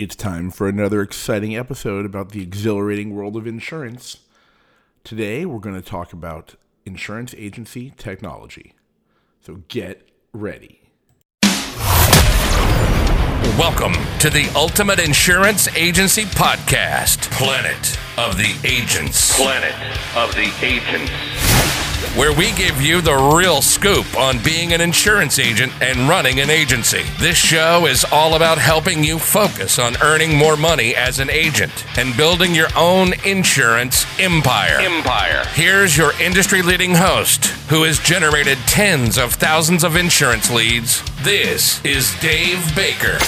It's time for another exciting episode about the exhilarating world of insurance. Today, we're going to talk about insurance agency technology. So get ready. Welcome to the Ultimate Insurance Agency Podcast, Planet of the Agents. Planet of the Agents. Where we give you the real scoop on being an insurance agent and running an agency. This show is all about helping you focus on earning more money as an agent and building your own insurance empire. Empire. Here's your industry leading host who has generated tens of thousands of insurance leads. This is Dave Baker.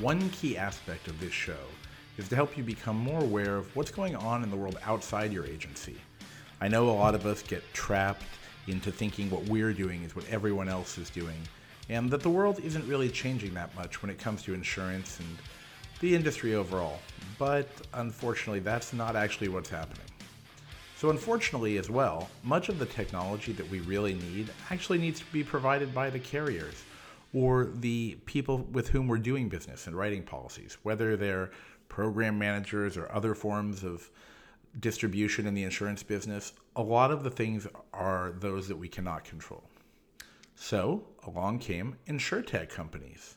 One key aspect of this show is to help you become more aware of what's going on in the world outside your agency. I know a lot of us get trapped into thinking what we're doing is what everyone else is doing, and that the world isn't really changing that much when it comes to insurance and the industry overall. But unfortunately, that's not actually what's happening. So, unfortunately, as well, much of the technology that we really need actually needs to be provided by the carriers or the people with whom we're doing business and writing policies, whether they're program managers or other forms of distribution in the insurance business. A lot of the things are those that we cannot control. So, along came insurtech companies.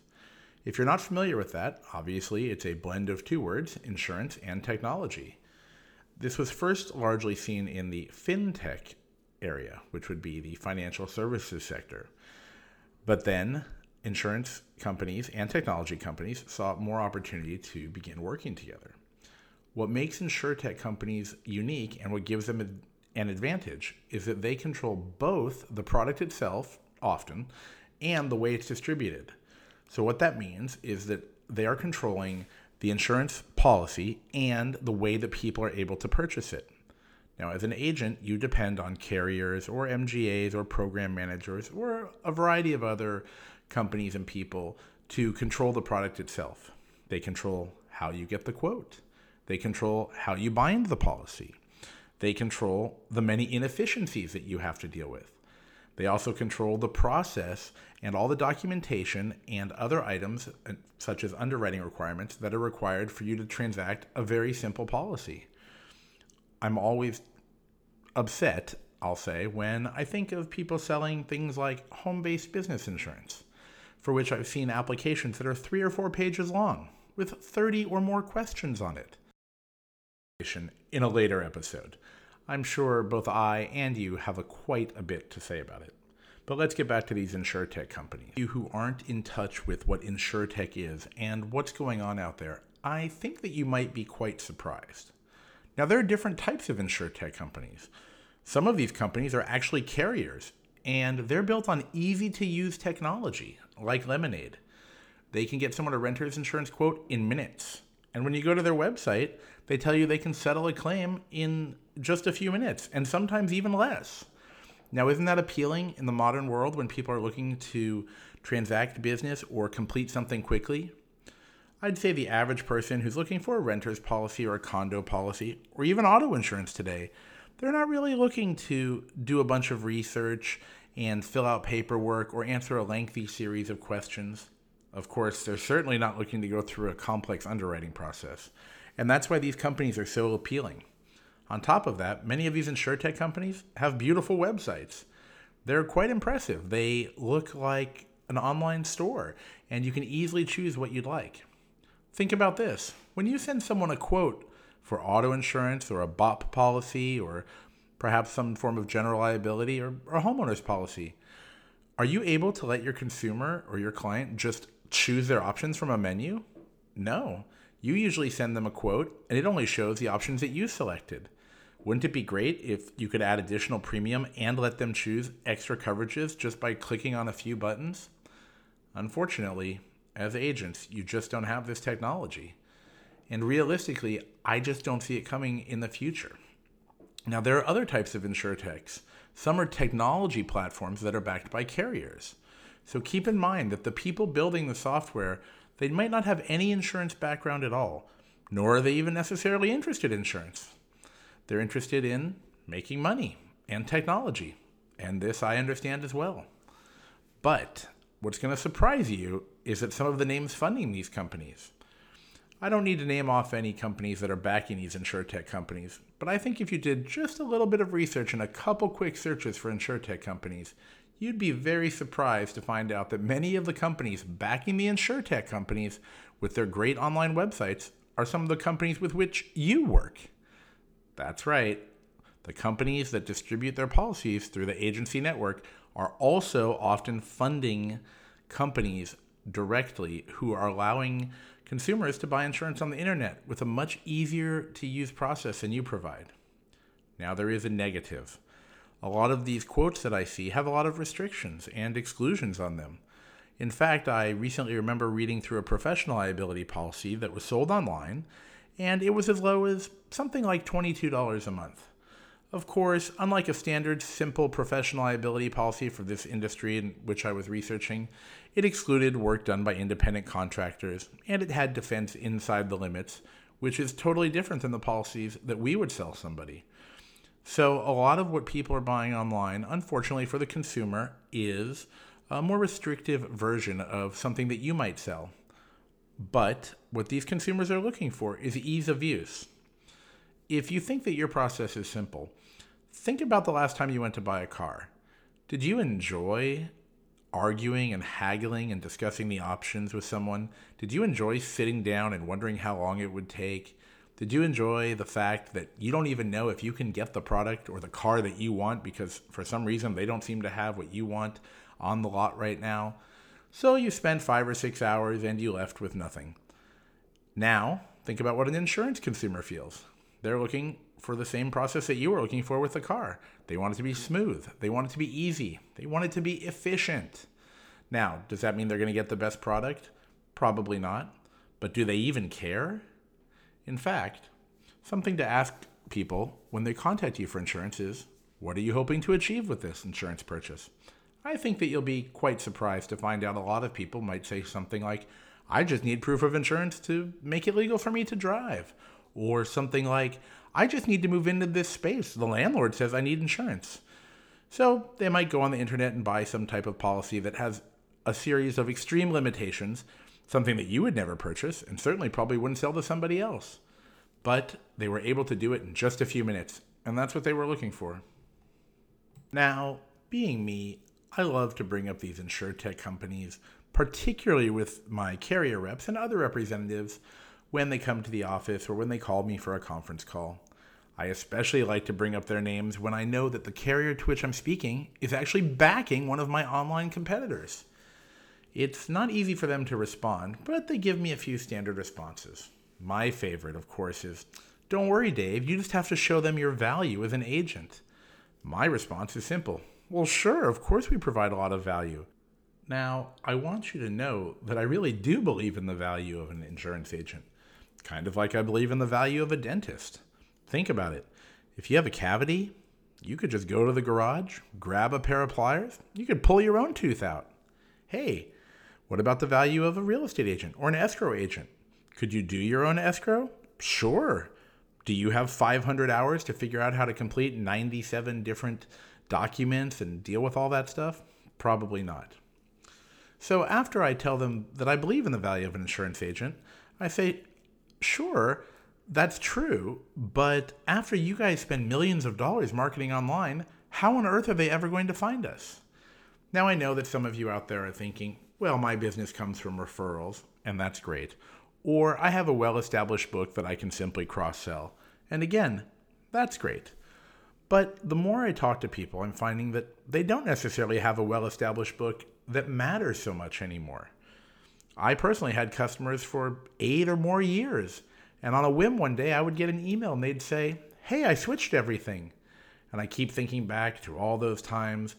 If you're not familiar with that, obviously it's a blend of two words insurance and technology. This was first largely seen in the fintech area, which would be the financial services sector. But then insurance companies and technology companies saw more opportunity to begin working together. What makes insurtech companies unique and what gives them an advantage is that they control both the product itself, often, and the way it's distributed. So, what that means is that they are controlling the insurance policy and the way that people are able to purchase it. Now, as an agent, you depend on carriers or MGAs or program managers or a variety of other companies and people to control the product itself. They control how you get the quote, they control how you bind the policy, they control the many inefficiencies that you have to deal with. They also control the process and all the documentation and other items, uh, such as underwriting requirements, that are required for you to transact a very simple policy. I'm always upset, I'll say, when I think of people selling things like home based business insurance, for which I've seen applications that are three or four pages long with 30 or more questions on it. In a later episode. I'm sure both I and you have a quite a bit to say about it. But let's get back to these insurtech companies. You who aren't in touch with what insurtech is and what's going on out there, I think that you might be quite surprised. Now, there are different types of insurtech companies. Some of these companies are actually carriers, and they're built on easy to use technology, like Lemonade. They can get someone a renter's insurance quote in minutes. And when you go to their website, they tell you they can settle a claim in just a few minutes and sometimes even less. Now, isn't that appealing in the modern world when people are looking to transact business or complete something quickly? I'd say the average person who's looking for a renter's policy or a condo policy or even auto insurance today, they're not really looking to do a bunch of research and fill out paperwork or answer a lengthy series of questions. Of course, they're certainly not looking to go through a complex underwriting process. And that's why these companies are so appealing. On top of that, many of these insurtech companies have beautiful websites. They're quite impressive. They look like an online store, and you can easily choose what you'd like. Think about this when you send someone a quote for auto insurance or a BOP policy or perhaps some form of general liability or, or a homeowner's policy, are you able to let your consumer or your client just choose their options from a menu? No. You usually send them a quote, and it only shows the options that you selected. Wouldn't it be great if you could add additional premium and let them choose extra coverages just by clicking on a few buttons? Unfortunately, as agents, you just don't have this technology. And realistically, I just don't see it coming in the future. Now, there are other types of insurtechs. Some are technology platforms that are backed by carriers. So keep in mind that the people building the software, they might not have any insurance background at all, nor are they even necessarily interested in insurance. They're interested in making money and technology. and this I understand as well. But what's going to surprise you is that some of the names funding these companies. I don't need to name off any companies that are backing these insurtech companies, but I think if you did just a little bit of research and a couple quick searches for insurtech companies, you'd be very surprised to find out that many of the companies backing the insurtech companies with their great online websites are some of the companies with which you work. That's right. The companies that distribute their policies through the agency network are also often funding companies directly who are allowing consumers to buy insurance on the internet with a much easier to use process than you provide. Now, there is a negative. A lot of these quotes that I see have a lot of restrictions and exclusions on them. In fact, I recently remember reading through a professional liability policy that was sold online, and it was as low as something like $22 a month. Of course, unlike a standard simple professional liability policy for this industry in which I was researching, it excluded work done by independent contractors and it had defense inside the limits, which is totally different than the policies that we would sell somebody. So, a lot of what people are buying online, unfortunately for the consumer, is a more restrictive version of something that you might sell. But what these consumers are looking for is ease of use. If you think that your process is simple, think about the last time you went to buy a car. Did you enjoy arguing and haggling and discussing the options with someone? Did you enjoy sitting down and wondering how long it would take? Did you enjoy the fact that you don't even know if you can get the product or the car that you want because for some reason they don't seem to have what you want on the lot right now? So you spent five or six hours and you left with nothing. Now, think about what an insurance consumer feels. They're looking for the same process that you were looking for with the car. They want it to be smooth. They want it to be easy. They want it to be efficient. Now, does that mean they're going to get the best product? Probably not. But do they even care? In fact, something to ask people when they contact you for insurance is what are you hoping to achieve with this insurance purchase? I think that you'll be quite surprised to find out a lot of people might say something like, I just need proof of insurance to make it legal for me to drive. Or something like, I just need to move into this space. The landlord says I need insurance. So they might go on the internet and buy some type of policy that has a series of extreme limitations, something that you would never purchase and certainly probably wouldn't sell to somebody else. But they were able to do it in just a few minutes, and that's what they were looking for. Now, being me, I love to bring up these insurtech companies, particularly with my carrier reps and other representatives when they come to the office or when they call me for a conference call. I especially like to bring up their names when I know that the carrier to which I'm speaking is actually backing one of my online competitors. It's not easy for them to respond, but they give me a few standard responses. My favorite, of course, is Don't worry, Dave, you just have to show them your value as an agent. My response is simple Well, sure, of course we provide a lot of value. Now, I want you to know that I really do believe in the value of an insurance agent. Kind of like I believe in the value of a dentist. Think about it. If you have a cavity, you could just go to the garage, grab a pair of pliers, you could pull your own tooth out. Hey, what about the value of a real estate agent or an escrow agent? Could you do your own escrow? Sure. Do you have 500 hours to figure out how to complete 97 different documents and deal with all that stuff? Probably not. So after I tell them that I believe in the value of an insurance agent, I say, sure, that's true, but after you guys spend millions of dollars marketing online, how on earth are they ever going to find us? Now, I know that some of you out there are thinking, well, my business comes from referrals, and that's great. Or I have a well established book that I can simply cross sell. And again, that's great. But the more I talk to people, I'm finding that they don't necessarily have a well established book that matters so much anymore. I personally had customers for eight or more years. And on a whim one day, I would get an email and they'd say, Hey, I switched everything. And I keep thinking back to all those times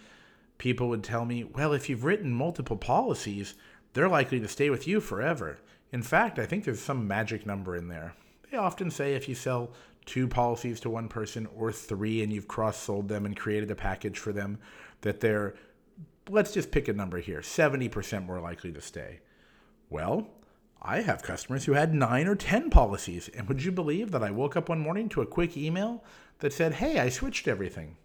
people would tell me, Well, if you've written multiple policies, they're likely to stay with you forever. In fact, I think there's some magic number in there. They often say if you sell two policies to one person or three and you've cross sold them and created a package for them, that they're, let's just pick a number here, 70% more likely to stay. Well, I have customers who had nine or 10 policies, and would you believe that I woke up one morning to a quick email that said, Hey, I switched everything?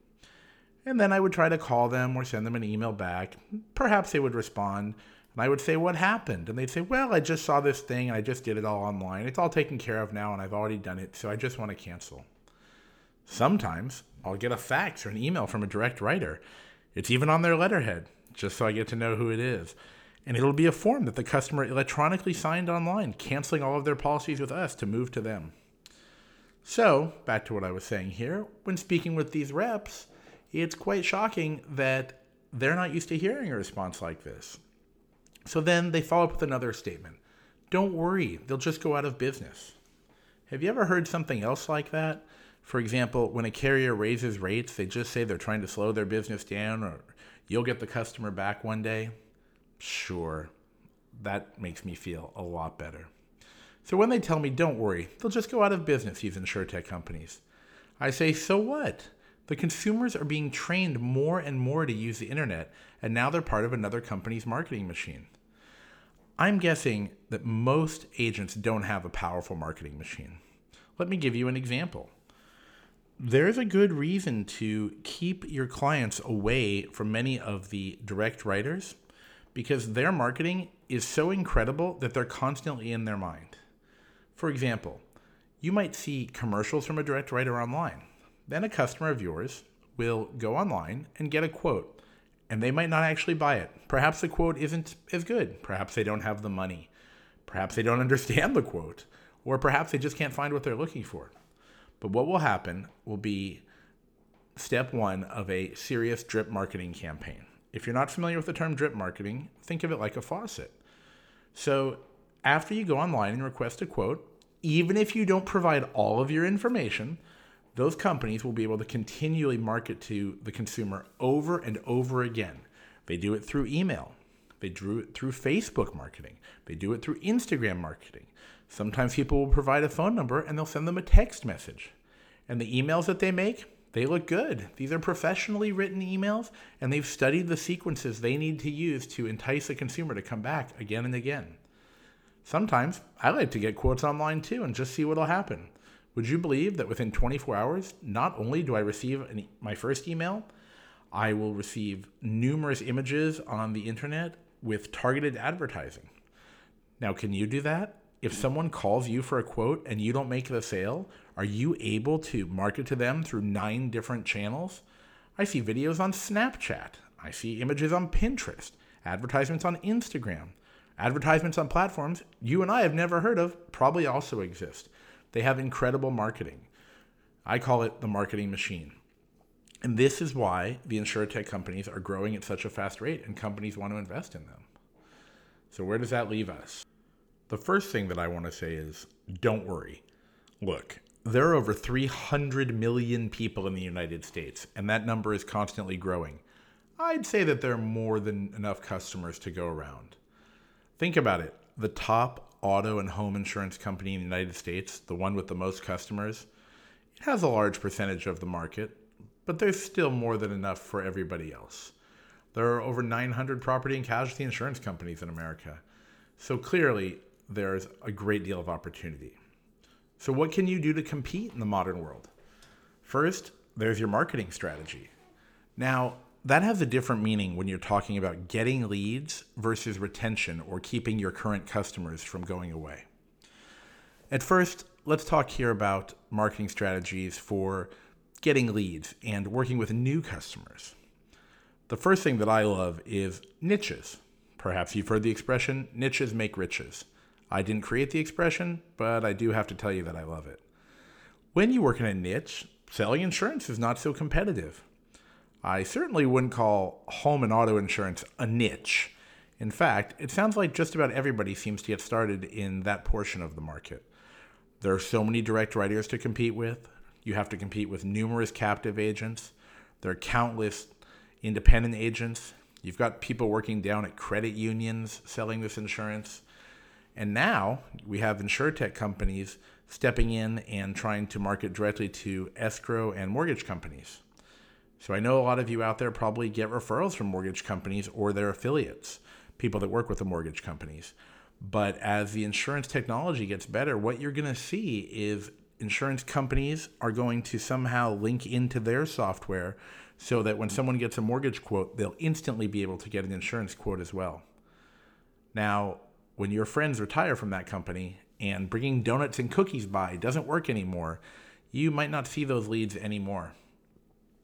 And then I would try to call them or send them an email back. Perhaps they would respond. And I would say, What happened? And they'd say, Well, I just saw this thing and I just did it all online. It's all taken care of now and I've already done it, so I just want to cancel. Sometimes I'll get a fax or an email from a direct writer. It's even on their letterhead, just so I get to know who it is. And it'll be a form that the customer electronically signed online, canceling all of their policies with us to move to them. So, back to what I was saying here, when speaking with these reps, it's quite shocking that they're not used to hearing a response like this. So then they follow up with another statement Don't worry, they'll just go out of business. Have you ever heard something else like that? For example, when a carrier raises rates, they just say they're trying to slow their business down or you'll get the customer back one day. Sure, that makes me feel a lot better. So when they tell me, don't worry, they'll just go out of business, these insurtech companies. I say, so what? The consumers are being trained more and more to use the internet, and now they're part of another company's marketing machine. I'm guessing that most agents don't have a powerful marketing machine. Let me give you an example. There's a good reason to keep your clients away from many of the direct writers because their marketing is so incredible that they're constantly in their mind. For example, you might see commercials from a direct writer online. Then a customer of yours will go online and get a quote, and they might not actually buy it. Perhaps the quote isn't as good. Perhaps they don't have the money. Perhaps they don't understand the quote, or perhaps they just can't find what they're looking for. But what will happen will be step one of a serious drip marketing campaign. If you're not familiar with the term drip marketing, think of it like a faucet. So after you go online and request a quote, even if you don't provide all of your information, those companies will be able to continually market to the consumer over and over again. They do it through email. They do it through Facebook marketing. They do it through Instagram marketing. Sometimes people will provide a phone number and they'll send them a text message. And the emails that they make, they look good. These are professionally written emails, and they've studied the sequences they need to use to entice a consumer to come back again and again. Sometimes I like to get quotes online too and just see what'll happen. Would you believe that within 24 hours, not only do I receive an, my first email, I will receive numerous images on the internet with targeted advertising. Now, can you do that? If someone calls you for a quote and you don't make the sale, are you able to market to them through nine different channels? I see videos on Snapchat. I see images on Pinterest, advertisements on Instagram, advertisements on platforms you and I have never heard of probably also exist. They have incredible marketing. I call it the marketing machine. And this is why the insurtech companies are growing at such a fast rate and companies want to invest in them. So, where does that leave us? The first thing that I want to say is don't worry. Look, there are over 300 million people in the United States, and that number is constantly growing. I'd say that there are more than enough customers to go around. Think about it the top auto and home insurance company in the United States, the one with the most customers, it has a large percentage of the market, but there's still more than enough for everybody else. There are over 900 property and casualty insurance companies in America. So clearly, there's a great deal of opportunity. So, what can you do to compete in the modern world? First, there's your marketing strategy. Now, that has a different meaning when you're talking about getting leads versus retention or keeping your current customers from going away. At first, let's talk here about marketing strategies for getting leads and working with new customers. The first thing that I love is niches. Perhaps you've heard the expression niches make riches. I didn't create the expression, but I do have to tell you that I love it. When you work in a niche, selling insurance is not so competitive. I certainly wouldn't call home and auto insurance a niche. In fact, it sounds like just about everybody seems to get started in that portion of the market. There are so many direct writers to compete with. You have to compete with numerous captive agents. There are countless independent agents. You've got people working down at credit unions selling this insurance. And now we have insurtech companies stepping in and trying to market directly to escrow and mortgage companies. So I know a lot of you out there probably get referrals from mortgage companies or their affiliates, people that work with the mortgage companies. But as the insurance technology gets better, what you're going to see is insurance companies are going to somehow link into their software so that when someone gets a mortgage quote, they'll instantly be able to get an insurance quote as well. Now, when your friends retire from that company and bringing donuts and cookies by doesn't work anymore, you might not see those leads anymore.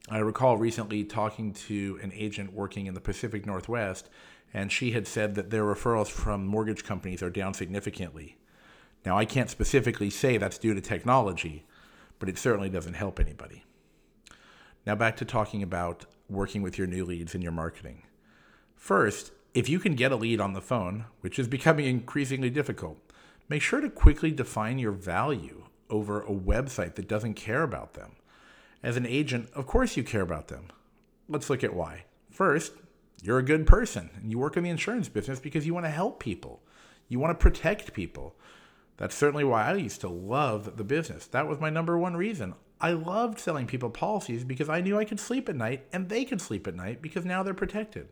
I recall recently talking to an agent working in the Pacific Northwest, and she had said that their referrals from mortgage companies are down significantly. Now, I can't specifically say that's due to technology, but it certainly doesn't help anybody. Now, back to talking about working with your new leads in your marketing. First, if you can get a lead on the phone, which is becoming increasingly difficult, make sure to quickly define your value over a website that doesn't care about them. As an agent, of course you care about them. Let's look at why. First, you're a good person and you work in the insurance business because you want to help people. You want to protect people. That's certainly why I used to love the business. That was my number one reason. I loved selling people policies because I knew I could sleep at night and they could sleep at night because now they're protected.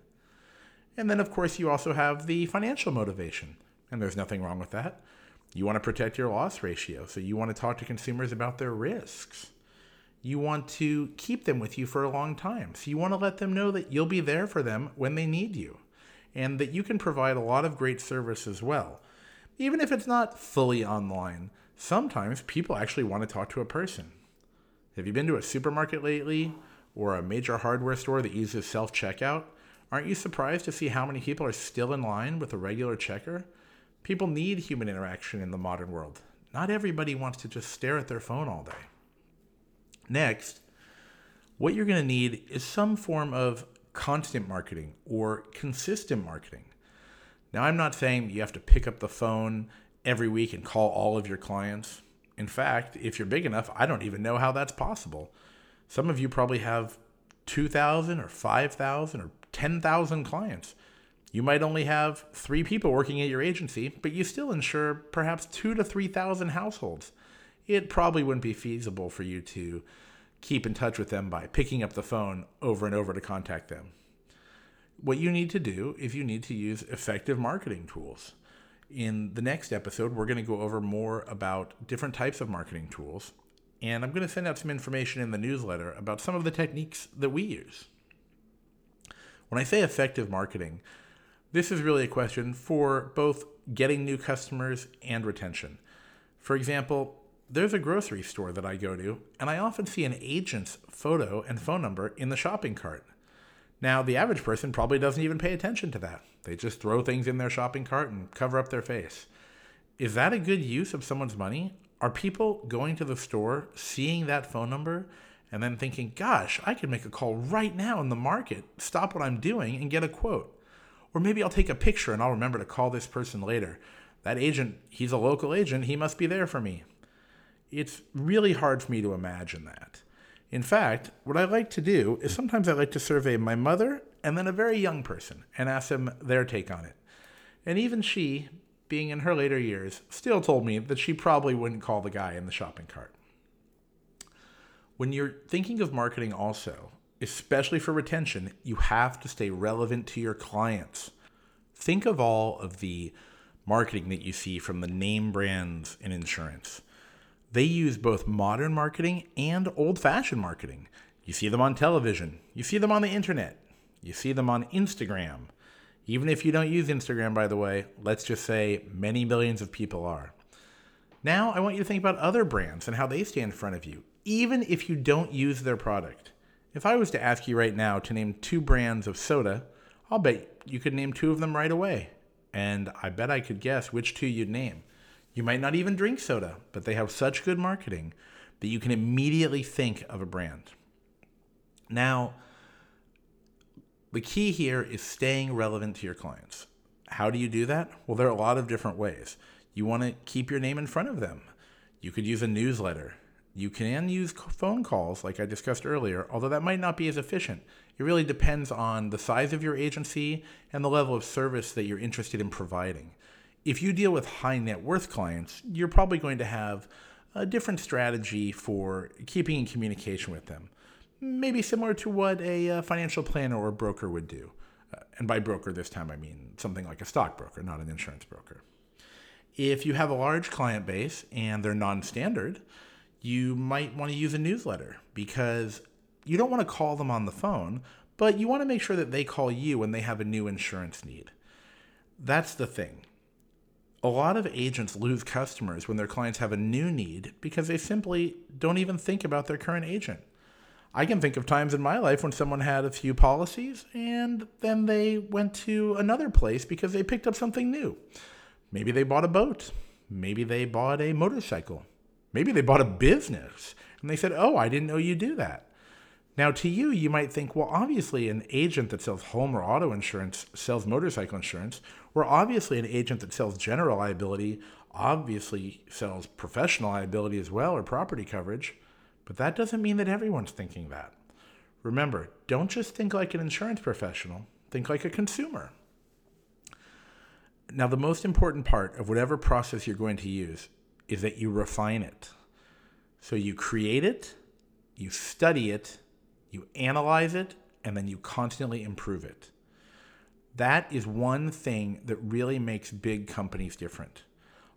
And then, of course, you also have the financial motivation, and there's nothing wrong with that. You want to protect your loss ratio, so you want to talk to consumers about their risks. You want to keep them with you for a long time, so you want to let them know that you'll be there for them when they need you, and that you can provide a lot of great service as well. Even if it's not fully online, sometimes people actually want to talk to a person. Have you been to a supermarket lately or a major hardware store that uses self checkout? Aren't you surprised to see how many people are still in line with a regular checker? People need human interaction in the modern world. Not everybody wants to just stare at their phone all day. Next, what you're going to need is some form of constant marketing or consistent marketing. Now, I'm not saying you have to pick up the phone every week and call all of your clients. In fact, if you're big enough, I don't even know how that's possible. Some of you probably have 2,000 or 5,000 or 10,000 clients. You might only have three people working at your agency, but you still insure perhaps two to 3,000 households. It probably wouldn't be feasible for you to keep in touch with them by picking up the phone over and over to contact them. What you need to do is you need to use effective marketing tools. In the next episode, we're going to go over more about different types of marketing tools, and I'm going to send out some information in the newsletter about some of the techniques that we use. When I say effective marketing, this is really a question for both getting new customers and retention. For example, there's a grocery store that I go to, and I often see an agent's photo and phone number in the shopping cart. Now, the average person probably doesn't even pay attention to that. They just throw things in their shopping cart and cover up their face. Is that a good use of someone's money? Are people going to the store, seeing that phone number, and then thinking, gosh, I could make a call right now in the market, stop what I'm doing, and get a quote. Or maybe I'll take a picture and I'll remember to call this person later. That agent, he's a local agent, he must be there for me. It's really hard for me to imagine that. In fact, what I like to do is sometimes I like to survey my mother and then a very young person and ask them their take on it. And even she, being in her later years, still told me that she probably wouldn't call the guy in the shopping cart. When you're thinking of marketing, also, especially for retention, you have to stay relevant to your clients. Think of all of the marketing that you see from the name brands in insurance. They use both modern marketing and old fashioned marketing. You see them on television, you see them on the internet, you see them on Instagram. Even if you don't use Instagram, by the way, let's just say many millions of people are. Now, I want you to think about other brands and how they stand in front of you even if you don't use their product. If I was to ask you right now to name two brands of soda, I'll bet you could name two of them right away. And I bet I could guess which two you'd name. You might not even drink soda, but they have such good marketing that you can immediately think of a brand. Now, the key here is staying relevant to your clients. How do you do that? Well, there are a lot of different ways. You want to keep your name in front of them. You could use a newsletter. You can use phone calls, like I discussed earlier, although that might not be as efficient. It really depends on the size of your agency and the level of service that you're interested in providing. If you deal with high net worth clients, you're probably going to have a different strategy for keeping in communication with them. Maybe similar to what a uh, financial planner or broker would do. Uh, and by broker, this time I mean something like a stockbroker, not an insurance broker. If you have a large client base and they're non standard, you might want to use a newsletter because you don't want to call them on the phone, but you want to make sure that they call you when they have a new insurance need. That's the thing. A lot of agents lose customers when their clients have a new need because they simply don't even think about their current agent. I can think of times in my life when someone had a few policies and then they went to another place because they picked up something new. Maybe they bought a boat. Maybe they bought a motorcycle. Maybe they bought a business and they said, Oh, I didn't know you do that. Now, to you, you might think, well, obviously, an agent that sells home or auto insurance sells motorcycle insurance, or obviously, an agent that sells general liability obviously sells professional liability as well or property coverage. But that doesn't mean that everyone's thinking that. Remember, don't just think like an insurance professional, think like a consumer. Now, the most important part of whatever process you're going to use is that you refine it. So you create it, you study it, you analyze it, and then you constantly improve it. That is one thing that really makes big companies different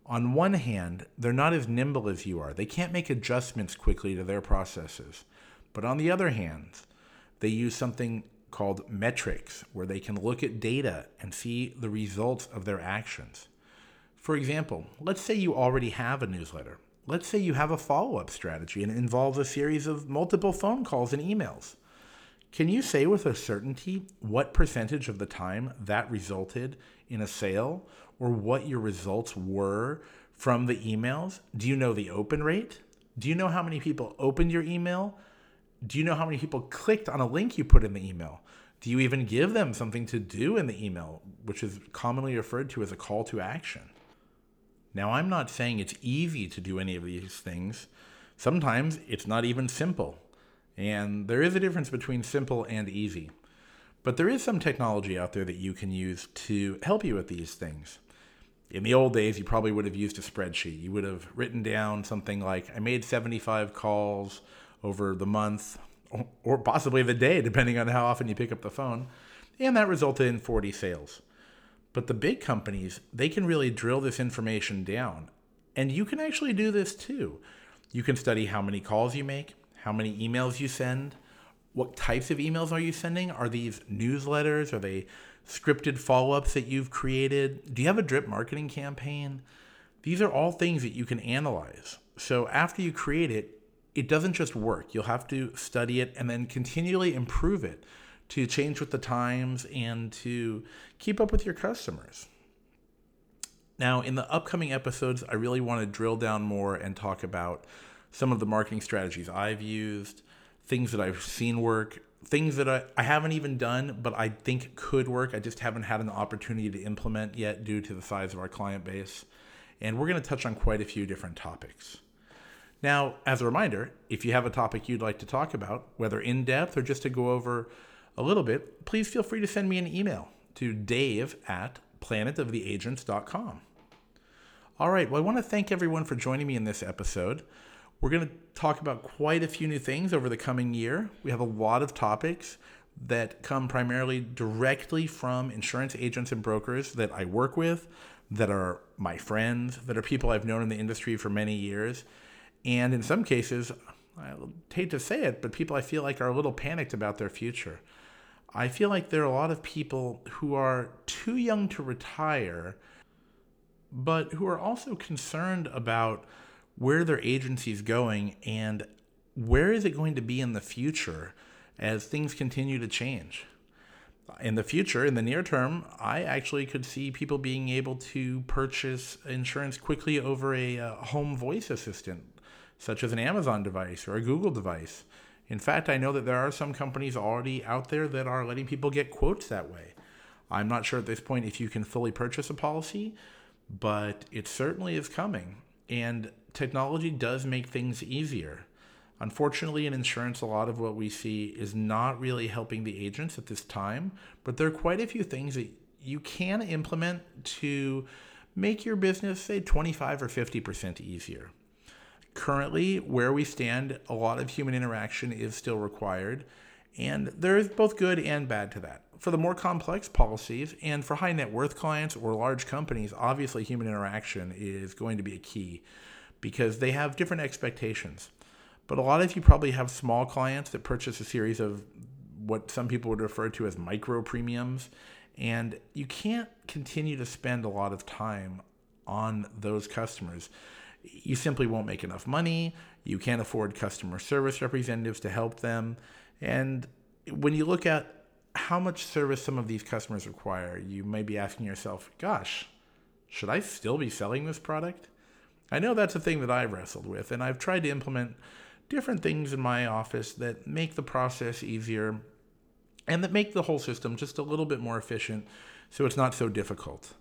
on one hand, they're not as nimble as you are. They can't make adjustments quickly to their processes. But on the other hand, they use something called metrics, where they can look at data and see the results of their actions. For example, let's say you already have a newsletter. Let's say you have a follow up strategy and it involves a series of multiple phone calls and emails. Can you say with a certainty what percentage of the time that resulted in a sale or what your results were from the emails? Do you know the open rate? Do you know how many people opened your email? Do you know how many people clicked on a link you put in the email? Do you even give them something to do in the email, which is commonly referred to as a call to action? Now, I'm not saying it's easy to do any of these things. Sometimes it's not even simple. And there is a difference between simple and easy. But there is some technology out there that you can use to help you with these things in the old days, you probably would have used a spreadsheet. You would have written down something like, I made 75 calls over the month or possibly the day, depending on how often you pick up the phone. And that resulted in 40 sales. But the big companies, they can really drill this information down. And you can actually do this too. You can study how many calls you make, how many emails you send, what types of emails are you sending? Are these newsletters? Are they scripted follow ups that you've created? Do you have a drip marketing campaign? These are all things that you can analyze. So after you create it, it doesn't just work. You'll have to study it and then continually improve it to change with the times and to keep up with your customers. Now, in the upcoming episodes, I really want to drill down more and talk about some of the marketing strategies I've used, things that I've seen work, things that I, I haven't even done, but I think could work. I just haven't had an opportunity to implement yet due to the size of our client base. And we're going to touch on quite a few different topics. Now, as a reminder, if you have a topic you'd like to talk about, whether in depth or just to go over a little bit, please feel free to send me an email to dave at planetoftheagents.com. All right, well, I want to thank everyone for joining me in this episode. We're going to talk about quite a few new things over the coming year. We have a lot of topics that come primarily directly from insurance agents and brokers that I work with, that are my friends, that are people I've known in the industry for many years. And in some cases, I hate to say it, but people I feel like are a little panicked about their future. I feel like there are a lot of people who are too young to retire, but who are also concerned about where their agency is going and where is it going to be in the future as things continue to change. In the future, in the near term, I actually could see people being able to purchase insurance quickly over a, a home voice assistant, such as an Amazon device or a Google device. In fact, I know that there are some companies already out there that are letting people get quotes that way. I'm not sure at this point if you can fully purchase a policy, but it certainly is coming. And technology does make things easier. Unfortunately, in insurance, a lot of what we see is not really helping the agents at this time, but there are quite a few things that you can implement to make your business, say, 25 or 50% easier. Currently, where we stand, a lot of human interaction is still required, and there is both good and bad to that. For the more complex policies and for high net worth clients or large companies, obviously human interaction is going to be a key because they have different expectations. but a lot of you probably have small clients that purchase a series of what some people would refer to as micro premiums. And you can't continue to spend a lot of time on those customers. You simply won't make enough money. You can't afford customer service representatives to help them. And when you look at how much service some of these customers require, you may be asking yourself, gosh, should I still be selling this product? I know that's a thing that I've wrestled with, and I've tried to implement different things in my office that make the process easier and that make the whole system just a little bit more efficient so it's not so difficult.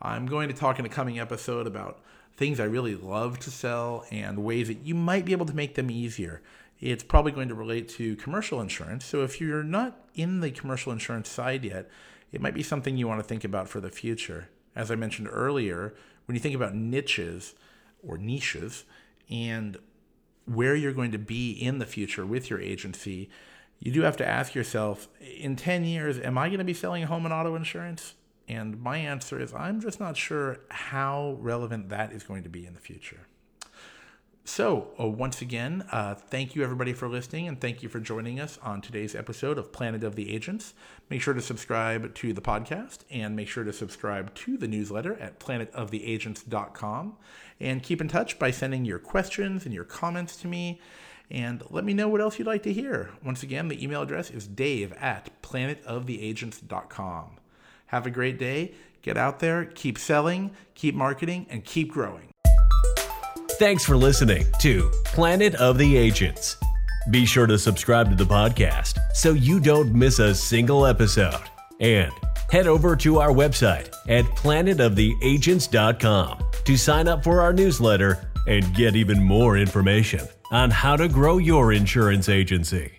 I'm going to talk in a coming episode about things I really love to sell and ways that you might be able to make them easier. It's probably going to relate to commercial insurance. So if you're not in the commercial insurance side yet, it might be something you want to think about for the future. As I mentioned earlier, when you think about niches or niches and where you're going to be in the future with your agency, you do have to ask yourself in 10 years, am I going to be selling home and auto insurance? And my answer is I'm just not sure how relevant that is going to be in the future. So, uh, once again, uh, thank you everybody for listening and thank you for joining us on today's episode of Planet of the Agents. Make sure to subscribe to the podcast and make sure to subscribe to the newsletter at planetoftheagents.com. And keep in touch by sending your questions and your comments to me. And let me know what else you'd like to hear. Once again, the email address is dave at planetoftheagents.com. Have a great day. Get out there, keep selling, keep marketing, and keep growing. Thanks for listening to Planet of the Agents. Be sure to subscribe to the podcast so you don't miss a single episode. And head over to our website at planetoftheagents.com to sign up for our newsletter and get even more information on how to grow your insurance agency.